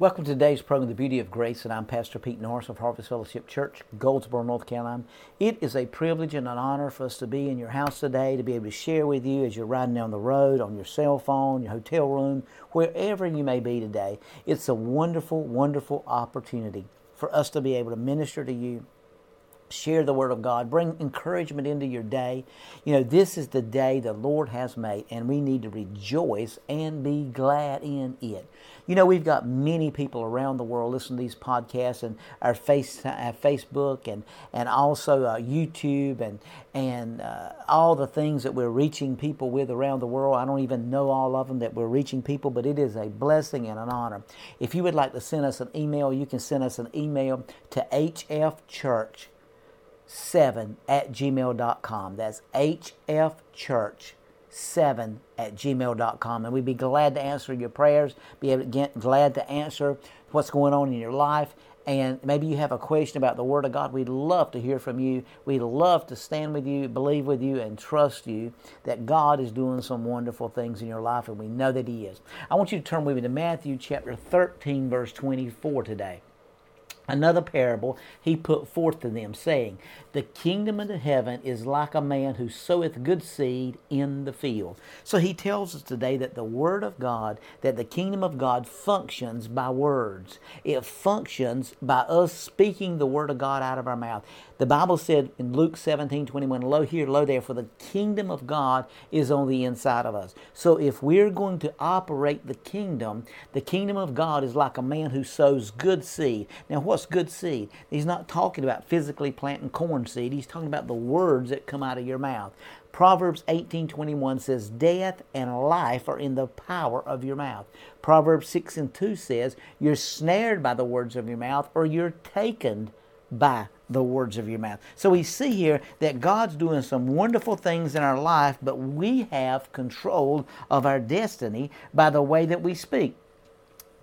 Welcome to today's program, The Beauty of Grace, and I'm Pastor Pete Norris of Harvest Fellowship Church, Goldsboro, North Carolina. It is a privilege and an honor for us to be in your house today, to be able to share with you as you're riding down the road, on your cell phone, your hotel room, wherever you may be today. It's a wonderful, wonderful opportunity for us to be able to minister to you share the word of God, bring encouragement into your day. You know, this is the day the Lord has made, and we need to rejoice and be glad in it. You know, we've got many people around the world listening to these podcasts and our face, our Facebook, and and also uh, YouTube, and and uh, all the things that we're reaching people with around the world. I don't even know all of them that we're reaching people, but it is a blessing and an honor. If you would like to send us an email, you can send us an email to hfchurch 7 at gmail.com. That's hfchurch 7 at gmail.com. And we'd be glad to answer your prayers, be able to get, glad to answer what's going on in your life. And maybe you have a question about the Word of God. We'd love to hear from you. We'd love to stand with you, believe with you, and trust you that God is doing some wonderful things in your life, and we know that He is. I want you to turn with me to Matthew chapter 13, verse 24 today another parable he put forth to them, saying, The kingdom of the heaven is like a man who soweth good seed in the field. So he tells us today that the word of God, that the kingdom of God functions by words. It functions by us speaking the word of God out of our mouth. The Bible said in Luke 17, 21, Lo here, lo there, for the kingdom of God is on the inside of us. So if we're going to operate the kingdom, the kingdom of God is like a man who sows good seed. Now, good seed? He's not talking about physically planting corn seed. He's talking about the words that come out of your mouth. Proverbs 18:21 says, "Death and life are in the power of your mouth." Proverbs 6 and 2 says, "You're snared by the words of your mouth, or you're taken by the words of your mouth. So we see here that God's doing some wonderful things in our life, but we have control of our destiny by the way that we speak.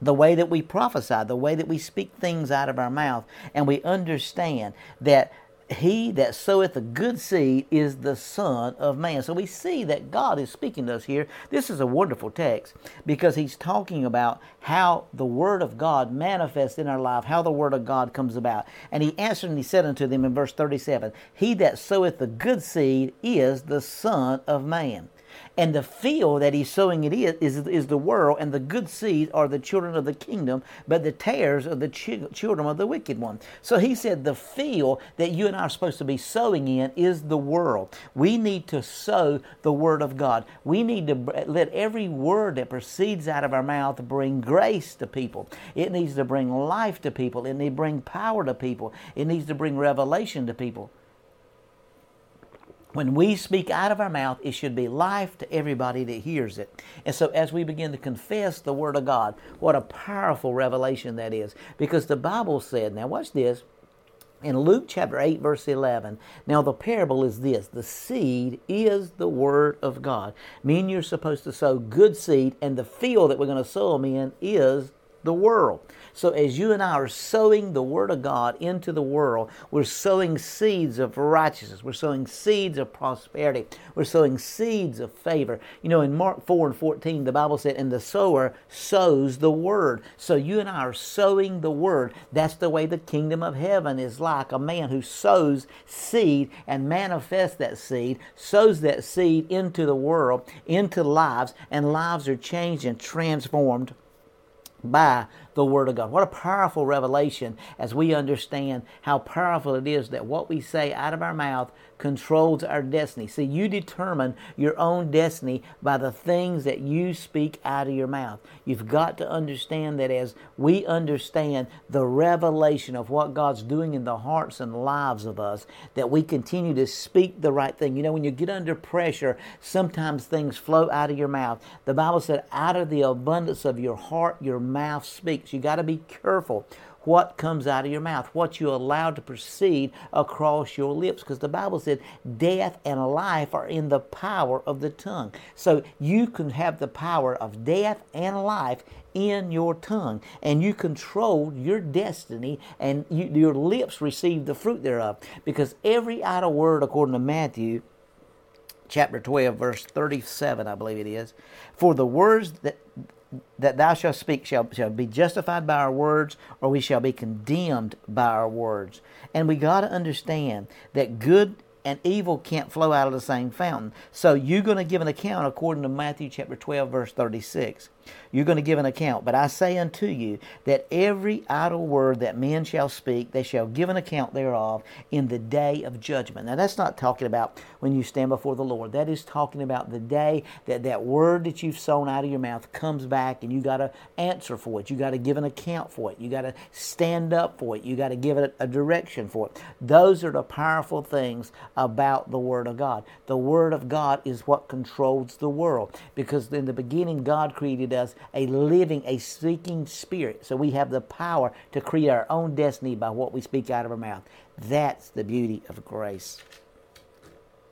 The way that we prophesy, the way that we speak things out of our mouth, and we understand that he that soweth a good seed is the Son of Man. So we see that God is speaking to us here. This is a wonderful text because he's talking about how the Word of God manifests in our life, how the Word of God comes about. And he answered and he said unto them in verse 37 He that soweth the good seed is the Son of Man. And the field that he's sowing it is, is, is the world, and the good seed are the children of the kingdom, but the tares are the ch- children of the wicked one. So he said the field that you and I are supposed to be sowing in is the world. We need to sow the word of God. We need to let every word that proceeds out of our mouth bring grace to people. It needs to bring life to people. It needs to bring power to people. It needs to bring revelation to people. When we speak out of our mouth, it should be life to everybody that hears it. And so, as we begin to confess the Word of God, what a powerful revelation that is. Because the Bible said, now watch this, in Luke chapter 8, verse 11, now the parable is this the seed is the Word of God. Meaning you're supposed to sow good seed, and the field that we're going to sow them in is the world. So, as you and I are sowing the Word of God into the world, we're sowing seeds of righteousness. We're sowing seeds of prosperity. We're sowing seeds of favor. You know, in Mark 4 and 14, the Bible said, And the sower sows the Word. So, you and I are sowing the Word. That's the way the kingdom of heaven is like a man who sows seed and manifests that seed, sows that seed into the world, into lives, and lives are changed and transformed by the Word of God. What a powerful revelation as we understand how powerful it is that what we say out of our mouth controls our destiny. See, you determine your own destiny by the things that you speak out of your mouth. You've got to understand that as we understand the revelation of what God's doing in the hearts and lives of us, that we continue to speak the right thing. You know, when you get under pressure, sometimes things flow out of your mouth. The Bible said, out of the abundance of your heart, your mouth speaks. You got to be careful what comes out of your mouth, what you allow to proceed across your lips, because the Bible said death and life are in the power of the tongue. So you can have the power of death and life in your tongue, and you control your destiny, and you, your lips receive the fruit thereof. Because every idle word, according to Matthew, chapter 12, verse 37, I believe it is. For the words that that thou shalt speak shall, shall be justified by our words, or we shall be condemned by our words. And we got to understand that good and evil can't flow out of the same fountain. So you're going to give an account according to Matthew chapter 12, verse 36. You're going to give an account. But I say unto you that every idle word that men shall speak, they shall give an account thereof in the day of judgment. Now, that's not talking about when you stand before the Lord. That is talking about the day that that word that you've sown out of your mouth comes back and you got to answer for it. You got to give an account for it. You got to stand up for it. You got to give it a direction for it. Those are the powerful things about the Word of God. The Word of God is what controls the world because in the beginning, God created us a living, a seeking spirit. So we have the power to create our own destiny by what we speak out of our mouth. That's the beauty of grace.